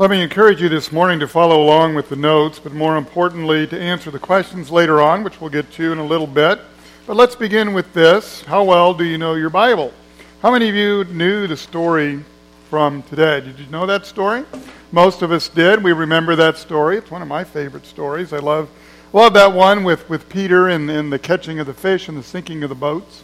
Let me encourage you this morning to follow along with the notes, but more importantly, to answer the questions later on, which we'll get to in a little bit. But let's begin with this. How well do you know your Bible? How many of you knew the story from today? Did you know that story? Most of us did. We remember that story. It's one of my favorite stories. I love, love that one with, with Peter and, and the catching of the fish and the sinking of the boats.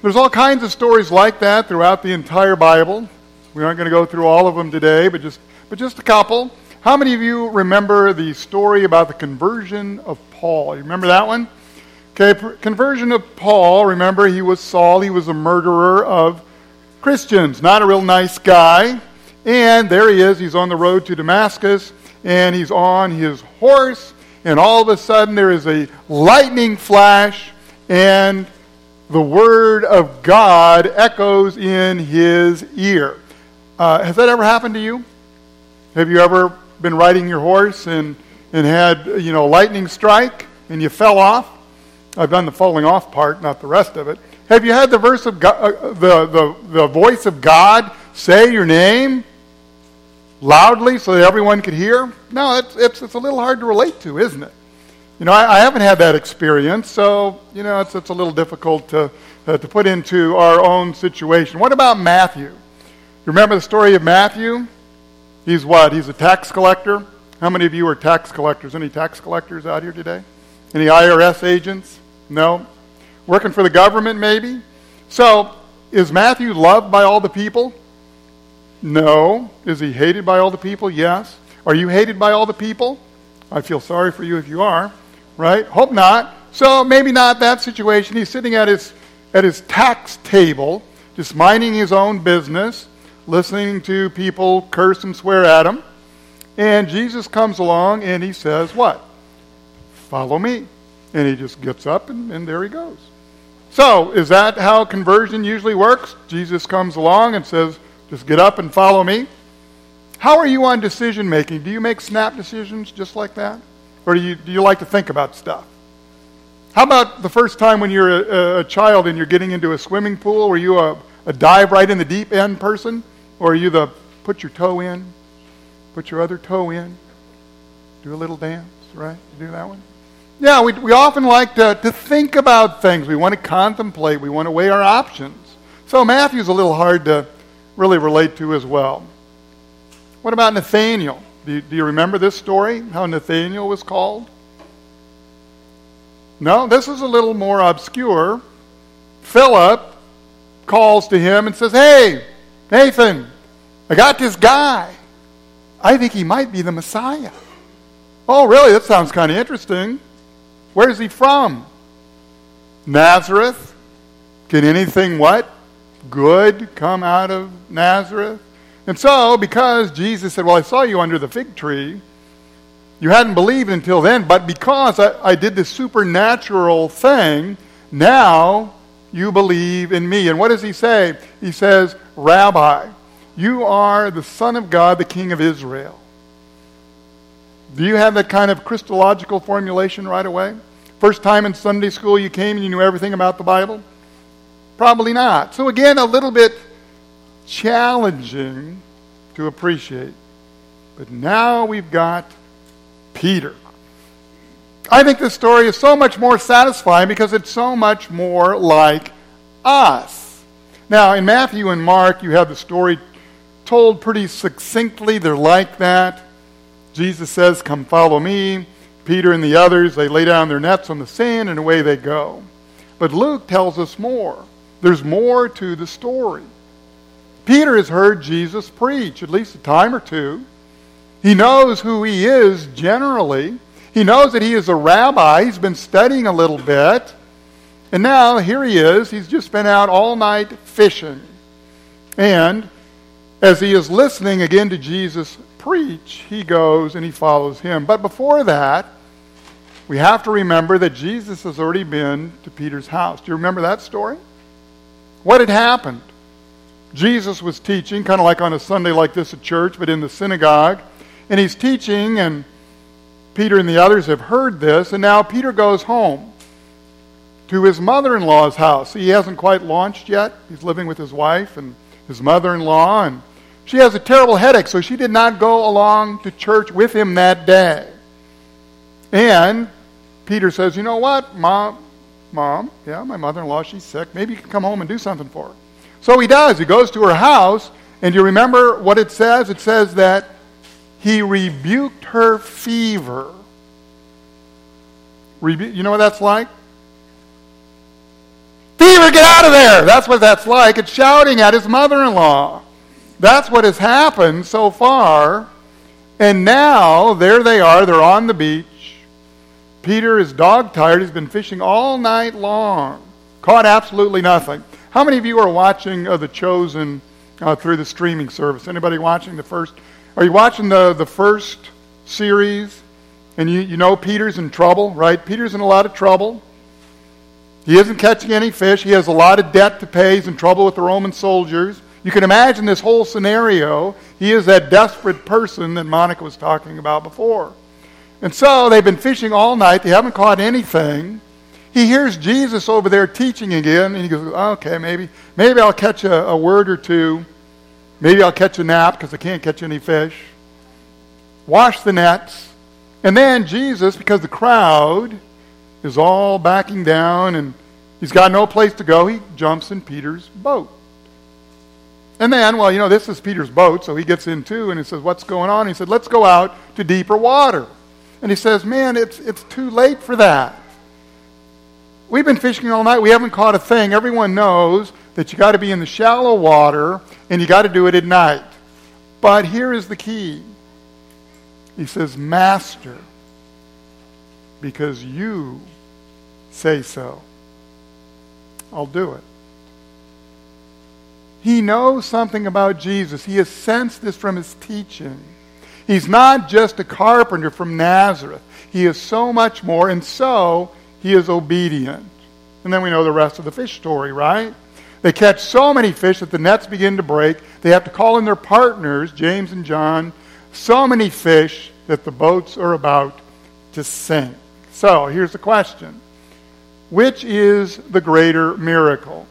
There's all kinds of stories like that throughout the entire Bible. We aren't going to go through all of them today, but just, but just a couple. How many of you remember the story about the conversion of Paul? You remember that one? Okay, conversion of Paul. Remember, he was Saul. He was a murderer of Christians. Not a real nice guy. And there he is. He's on the road to Damascus, and he's on his horse. And all of a sudden, there is a lightning flash, and the word of God echoes in his ear. Uh, has that ever happened to you? Have you ever been riding your horse and, and had, you know, lightning strike and you fell off? I've done the falling off part, not the rest of it. Have you had the verse of God, uh, the, the, the voice of God say your name loudly so that everyone could hear? No, it's, it's, it's a little hard to relate to, isn't it? You know, I, I haven't had that experience, so, you know, it's, it's a little difficult to, uh, to put into our own situation. What about Matthew? You remember the story of Matthew? He's what? He's a tax collector. How many of you are tax collectors? Any tax collectors out here today? Any IRS agents? No? Working for the government, maybe? So, is Matthew loved by all the people? No. Is he hated by all the people? Yes. Are you hated by all the people? I feel sorry for you if you are right? Hope not. So maybe not that situation. He's sitting at his, at his tax table, just minding his own business, listening to people curse and swear at him. And Jesus comes along and he says, What? Follow me. And he just gets up and, and there he goes. So, is that how conversion usually works? Jesus comes along and says, Just get up and follow me. How are you on decision making? Do you make snap decisions just like that? Or do you, do you like to think about stuff? How about the first time when you're a, a child and you're getting into a swimming pool? Were you a, a dive right in the deep end person? Or are you the put your toe in, put your other toe in, do a little dance, right? You do that one? Yeah, we, we often like to, to think about things. We want to contemplate. We want to weigh our options. So Matthew's a little hard to really relate to as well. What about Nathaniel? Do you, do you remember this story, how Nathaniel was called? No, this is a little more obscure. Philip calls to him and says, Hey, Nathan, I got this guy. I think he might be the Messiah. Oh, really? That sounds kind of interesting. Where's he from? Nazareth. Can anything what? Good come out of Nazareth? And so, because Jesus said, Well, I saw you under the fig tree, you hadn't believed until then, but because I, I did this supernatural thing, now you believe in me. And what does he say? He says, Rabbi, you are the Son of God, the King of Israel. Do you have that kind of Christological formulation right away? First time in Sunday school you came and you knew everything about the Bible? Probably not. So, again, a little bit challenging to appreciate. But now we've got Peter. I think this story is so much more satisfying because it's so much more like us. Now, in Matthew and Mark, you have the story told pretty succinctly. They're like that. Jesus says, Come follow me. Peter and the others, they lay down their nets on the sand and away they go. But Luke tells us more. There's more to the story. Peter has heard Jesus preach at least a time or two. He knows who he is generally. He knows that he is a rabbi. He's been studying a little bit. And now here he is. He's just been out all night fishing. And as he is listening again to Jesus preach, he goes and he follows him. But before that, we have to remember that Jesus has already been to Peter's house. Do you remember that story? What had happened? Jesus was teaching, kind of like on a Sunday like this at church, but in the synagogue. And he's teaching, and Peter and the others have heard this, and now Peter goes home to his mother in law's house. He hasn't quite launched yet. He's living with his wife and his mother in law, and she has a terrible headache, so she did not go along to church with him that day. And Peter says, You know what, Mom? Mom, yeah, my mother in law, she's sick. Maybe you can come home and do something for her. So he does. He goes to her house, and you remember what it says? It says that he rebuked her fever. Rebu- you know what that's like? Fever, get out of there! That's what that's like. It's shouting at his mother in law. That's what has happened so far. And now, there they are. They're on the beach. Peter is dog tired. He's been fishing all night long. Caught absolutely nothing. How many of you are watching uh, The Chosen uh, through the streaming service? Anybody watching the first? Are you watching the, the first series? And you, you know Peter's in trouble, right? Peter's in a lot of trouble. He isn't catching any fish. He has a lot of debt to pay. He's in trouble with the Roman soldiers. You can imagine this whole scenario. He is that desperate person that Monica was talking about before. And so they've been fishing all night. They haven't caught anything. He hears Jesus over there teaching again, and he goes, okay, maybe, maybe I'll catch a, a word or two. Maybe I'll catch a nap because I can't catch any fish. Wash the nets. And then Jesus, because the crowd is all backing down and he's got no place to go, he jumps in Peter's boat. And then, well, you know, this is Peter's boat, so he gets in too, and he says, What's going on? He said, Let's go out to deeper water. And he says, Man, it's, it's too late for that. We've been fishing all night. We haven't caught a thing. Everyone knows that you got to be in the shallow water and you got to do it at night. But here is the key. He says, Master, because you say so, I'll do it. He knows something about Jesus. He has sensed this from his teaching. He's not just a carpenter from Nazareth. He is so much more, and so he is obedient. And then we know the rest of the fish story, right? They catch so many fish that the nets begin to break. They have to call in their partners, James and John. So many fish that the boats are about to sink. So here's the question Which is the greater miracle?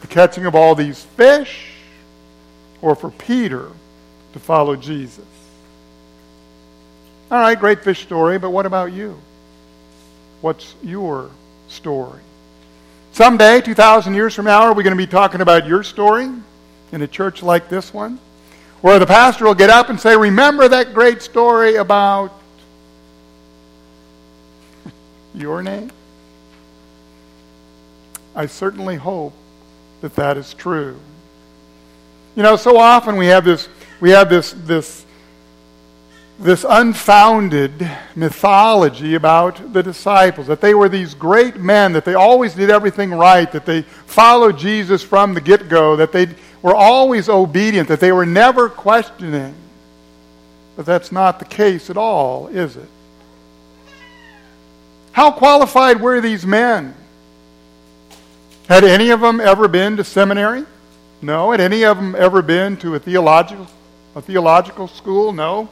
The catching of all these fish, or for Peter to follow Jesus? All right, great fish story, but what about you? What's your story? Someday, 2,000 years from now, are we going to be talking about your story in a church like this one? Where the pastor will get up and say, Remember that great story about your name? I certainly hope that that is true. You know, so often we have this, we have this, this this unfounded mythology about the disciples that they were these great men, that they always did everything right, that they followed Jesus from the get go, that they were always obedient, that they were never questioning. But that's not the case at all, is it? How qualified were these men? Had any of them ever been to seminary? No. Had any of them ever been to a theological, a theological school? No.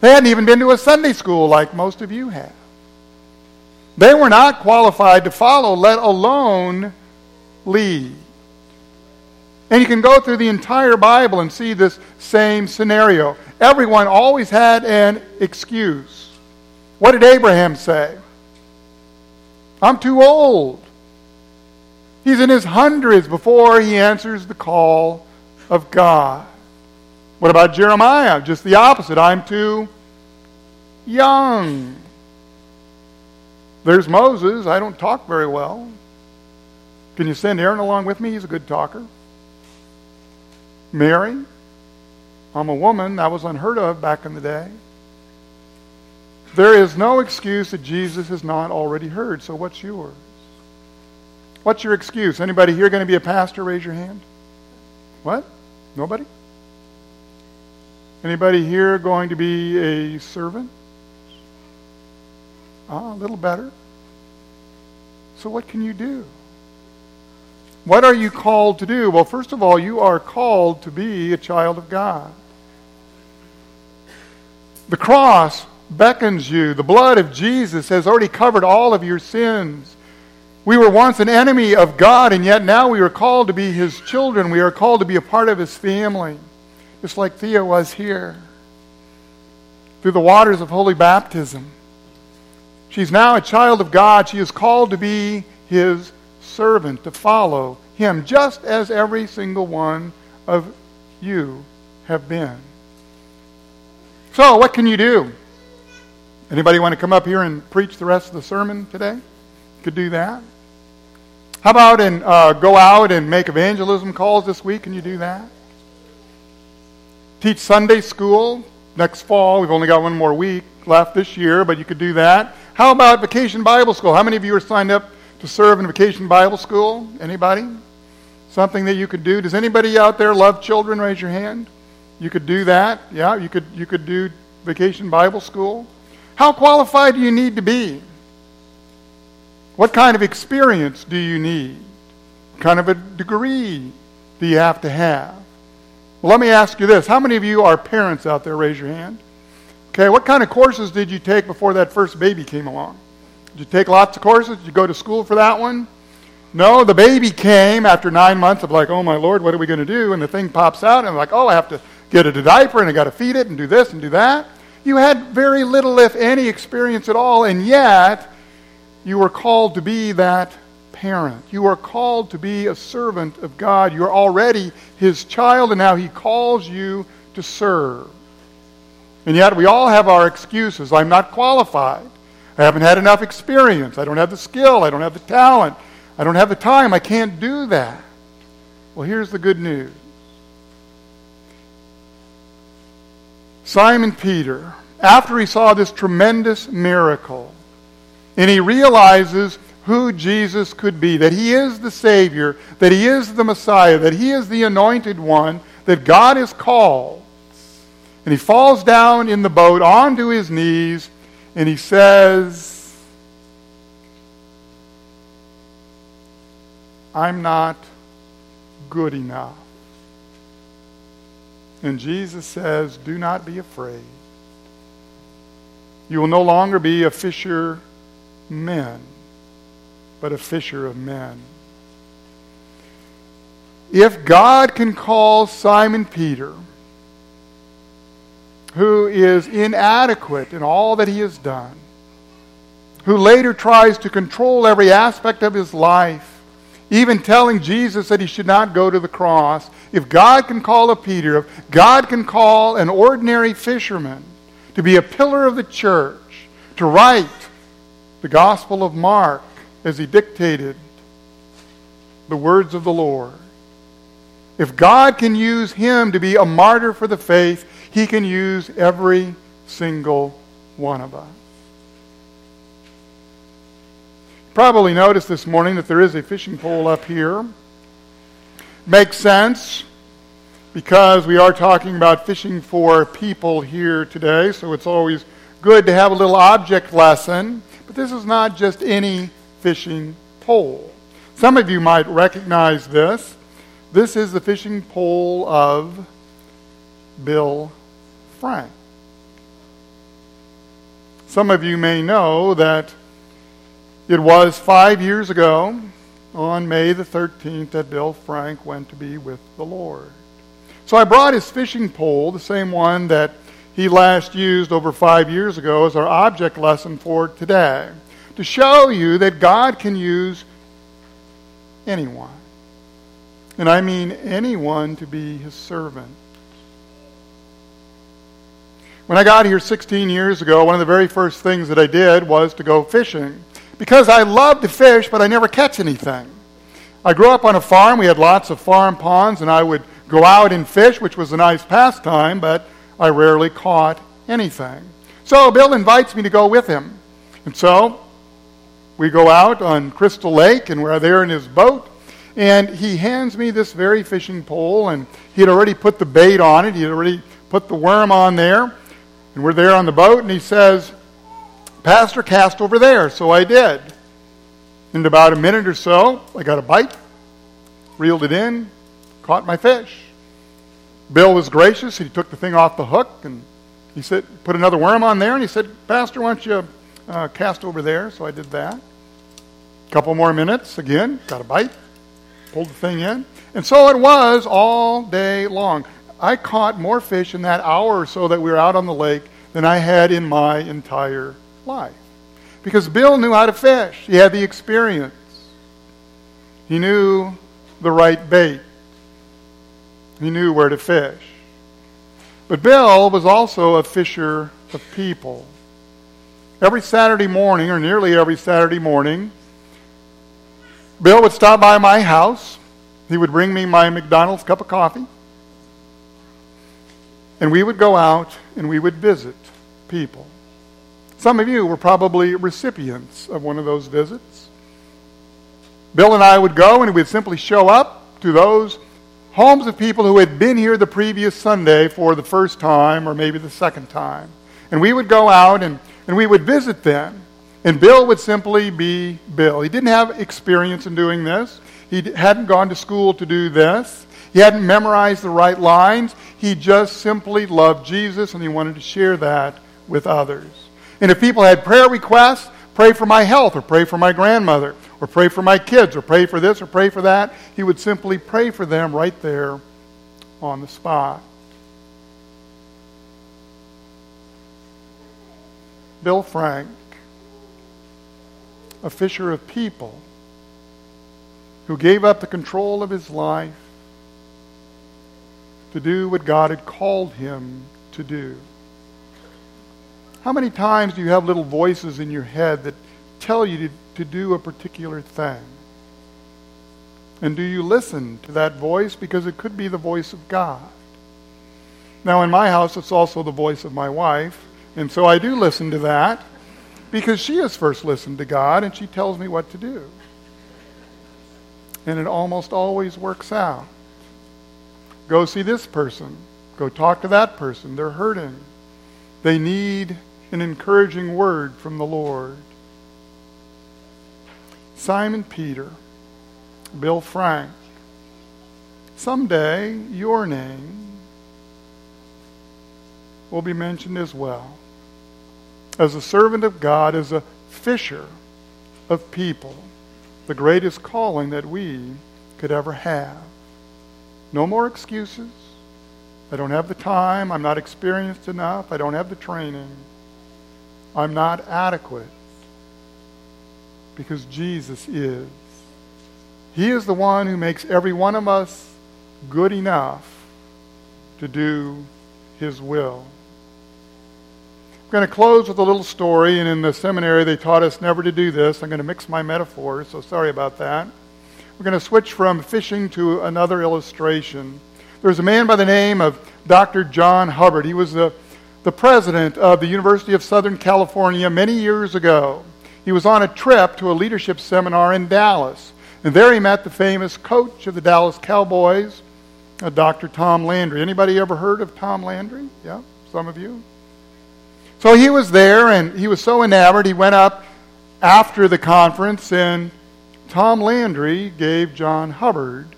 They hadn't even been to a Sunday school like most of you have. They were not qualified to follow, let alone lead. And you can go through the entire Bible and see this same scenario. Everyone always had an excuse. What did Abraham say? I'm too old. He's in his hundreds before he answers the call of God. What about Jeremiah? Just the opposite. I'm too young. There's Moses. I don't talk very well. Can you send Aaron along with me? He's a good talker. Mary. I'm a woman. That was unheard of back in the day. There is no excuse that Jesus has not already heard. So what's yours? What's your excuse? Anybody here going to be a pastor? Raise your hand. What? Nobody? Anybody here going to be a servant? Ah, a little better. So, what can you do? What are you called to do? Well, first of all, you are called to be a child of God. The cross beckons you. The blood of Jesus has already covered all of your sins. We were once an enemy of God, and yet now we are called to be His children. We are called to be a part of His family. just like Thea was here, through the waters of holy baptism. She's now a child of God. She is called to be his servant, to follow him, just as every single one of you have been. So, what can you do? Anybody want to come up here and preach the rest of the sermon today? Could do that. How about and uh, go out and make evangelism calls this week? Can you do that? Teach Sunday school next fall. We've only got one more week left this year, but you could do that. How about vacation Bible school? How many of you are signed up to serve in vacation Bible school? Anybody? Something that you could do. Does anybody out there love children? Raise your hand. You could do that. Yeah, you could you could do vacation Bible school. How qualified do you need to be? What kind of experience do you need? What kind of a degree do you have to have? Well, let me ask you this. How many of you are parents out there? Raise your hand. Okay, what kind of courses did you take before that first baby came along? Did you take lots of courses? Did you go to school for that one? No, the baby came after nine months of like, oh my Lord, what are we going to do? And the thing pops out, and I'm like, oh, I have to get it a diaper, and I got to feed it, and do this and do that. You had very little, if any, experience at all, and yet you were called to be that parent. You are called to be a servant of God. You're already His child, and now He calls you to serve. And yet we all have our excuses. I'm not qualified. I haven't had enough experience. I don't have the skill. I don't have the talent. I don't have the time. I can't do that. Well, here's the good news Simon Peter, after he saw this tremendous miracle, and he realizes who Jesus could be, that he is the Savior, that he is the Messiah, that he is the anointed one, that God has called, and he falls down in the boat onto his knees and he says, I'm not good enough. And Jesus says, Do not be afraid. You will no longer be a fisher men, but a fisher of men. If God can call Simon Peter, who is inadequate in all that he has done, who later tries to control every aspect of his life, even telling Jesus that he should not go to the cross. If God can call a Peter, if God can call an ordinary fisherman to be a pillar of the church, to write the Gospel of Mark as he dictated the words of the Lord, if God can use him to be a martyr for the faith, he can use every single one of us. Probably noticed this morning that there is a fishing pole up here. Makes sense because we are talking about fishing for people here today, so it's always good to have a little object lesson. But this is not just any fishing pole. Some of you might recognize this. This is the fishing pole of Bill Frank. Some of you may know that it was five years ago, on May the 13th, that Bill Frank went to be with the Lord. So I brought his fishing pole, the same one that he last used over five years ago, as our object lesson for today, to show you that God can use anyone. And I mean anyone to be his servant. When I got here 16 years ago, one of the very first things that I did was to go fishing. Because I love to fish, but I never catch anything. I grew up on a farm. We had lots of farm ponds, and I would go out and fish, which was a nice pastime, but I rarely caught anything. So Bill invites me to go with him. And so we go out on Crystal Lake, and we're there in his boat. And he hands me this very fishing pole, and he had already put the bait on it. He had already put the worm on there. And we're there on the boat, and he says, Pastor, cast over there. So I did. In about a minute or so, I got a bite, reeled it in, caught my fish. Bill was gracious. He took the thing off the hook and he said, put another worm on there, and he said, Pastor, why don't you uh, cast over there? So I did that. Couple more minutes, again, got a bite, pulled the thing in. And so it was all day long. I caught more fish in that hour or so that we were out on the lake than I had in my entire life. Because Bill knew how to fish, he had the experience, he knew the right bait, he knew where to fish. But Bill was also a fisher of people. Every Saturday morning, or nearly every Saturday morning, Bill would stop by my house. He would bring me my McDonald's cup of coffee. And we would go out and we would visit people. Some of you were probably recipients of one of those visits. Bill and I would go and we'd simply show up to those homes of people who had been here the previous Sunday for the first time or maybe the second time. And we would go out and, and we would visit them. And Bill would simply be Bill. He didn't have experience in doing this. He hadn't gone to school to do this. He hadn't memorized the right lines. He just simply loved Jesus and he wanted to share that with others. And if people had prayer requests, pray for my health or pray for my grandmother or pray for my kids or pray for this or pray for that, he would simply pray for them right there on the spot. Bill Frank, a fisher of people who gave up the control of his life to do what God had called him to do. How many times do you have little voices in your head that tell you to, to do a particular thing? And do you listen to that voice? Because it could be the voice of God. Now, in my house, it's also the voice of my wife. And so I do listen to that because she has first listened to God and she tells me what to do. And it almost always works out. Go see this person. Go talk to that person. They're hurting. They need an encouraging word from the Lord. Simon Peter, Bill Frank, someday your name will be mentioned as well. As a servant of God, as a fisher of people, the greatest calling that we could ever have. No more excuses. I don't have the time. I'm not experienced enough. I don't have the training. I'm not adequate. Because Jesus is. He is the one who makes every one of us good enough to do His will. I'm going to close with a little story, and in the seminary they taught us never to do this. I'm going to mix my metaphors, so sorry about that. We're going to switch from fishing to another illustration. There's a man by the name of Dr. John Hubbard. He was the, the president of the University of Southern California many years ago. He was on a trip to a leadership seminar in Dallas. And there he met the famous coach of the Dallas Cowboys, uh, Dr. Tom Landry. Anybody ever heard of Tom Landry? Yeah, some of you. So he was there, and he was so enamored, he went up after the conference and Tom Landry gave John Hubbard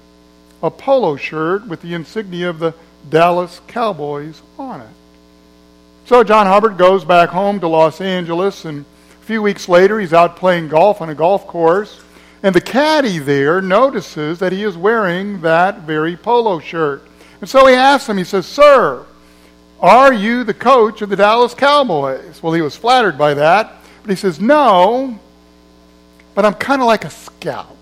a polo shirt with the insignia of the Dallas Cowboys on it. So John Hubbard goes back home to Los Angeles, and a few weeks later, he's out playing golf on a golf course. And the caddy there notices that he is wearing that very polo shirt. And so he asks him, he says, Sir, are you the coach of the Dallas Cowboys? Well, he was flattered by that, but he says, No, but I'm kind of like a scout.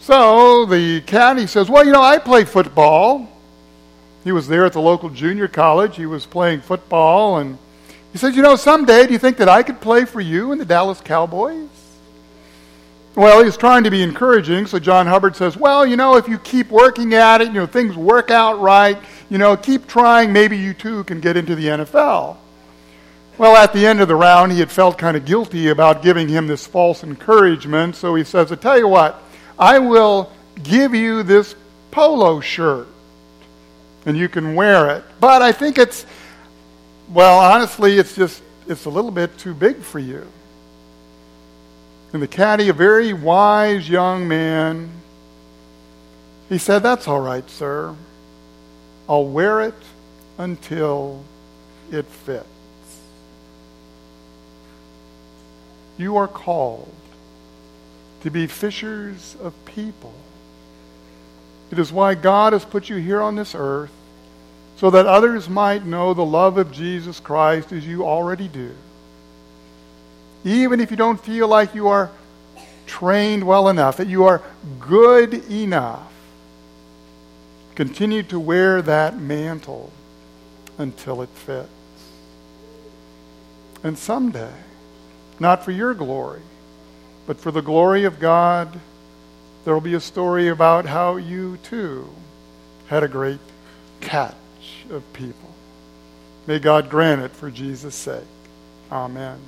So the caddy says, Well, you know, I play football. He was there at the local junior college. He was playing football. And he says, You know, someday, do you think that I could play for you in the Dallas Cowboys? Well, he's trying to be encouraging, so John Hubbard says, Well, you know, if you keep working at it, you know, things work out right, you know, keep trying, maybe you too can get into the NFL. Well, at the end of the round, he had felt kind of guilty about giving him this false encouragement. So he says, I tell you what, I will give you this polo shirt and you can wear it. But I think it's, well, honestly, it's just, it's a little bit too big for you. And the caddy, a very wise young man, he said, That's all right, sir. I'll wear it until it fits. You are called to be fishers of people. It is why God has put you here on this earth, so that others might know the love of Jesus Christ as you already do. Even if you don't feel like you are trained well enough, that you are good enough, continue to wear that mantle until it fits. And someday, not for your glory, but for the glory of God, there will be a story about how you too had a great catch of people. May God grant it for Jesus' sake. Amen.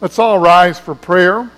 Let's all rise for prayer.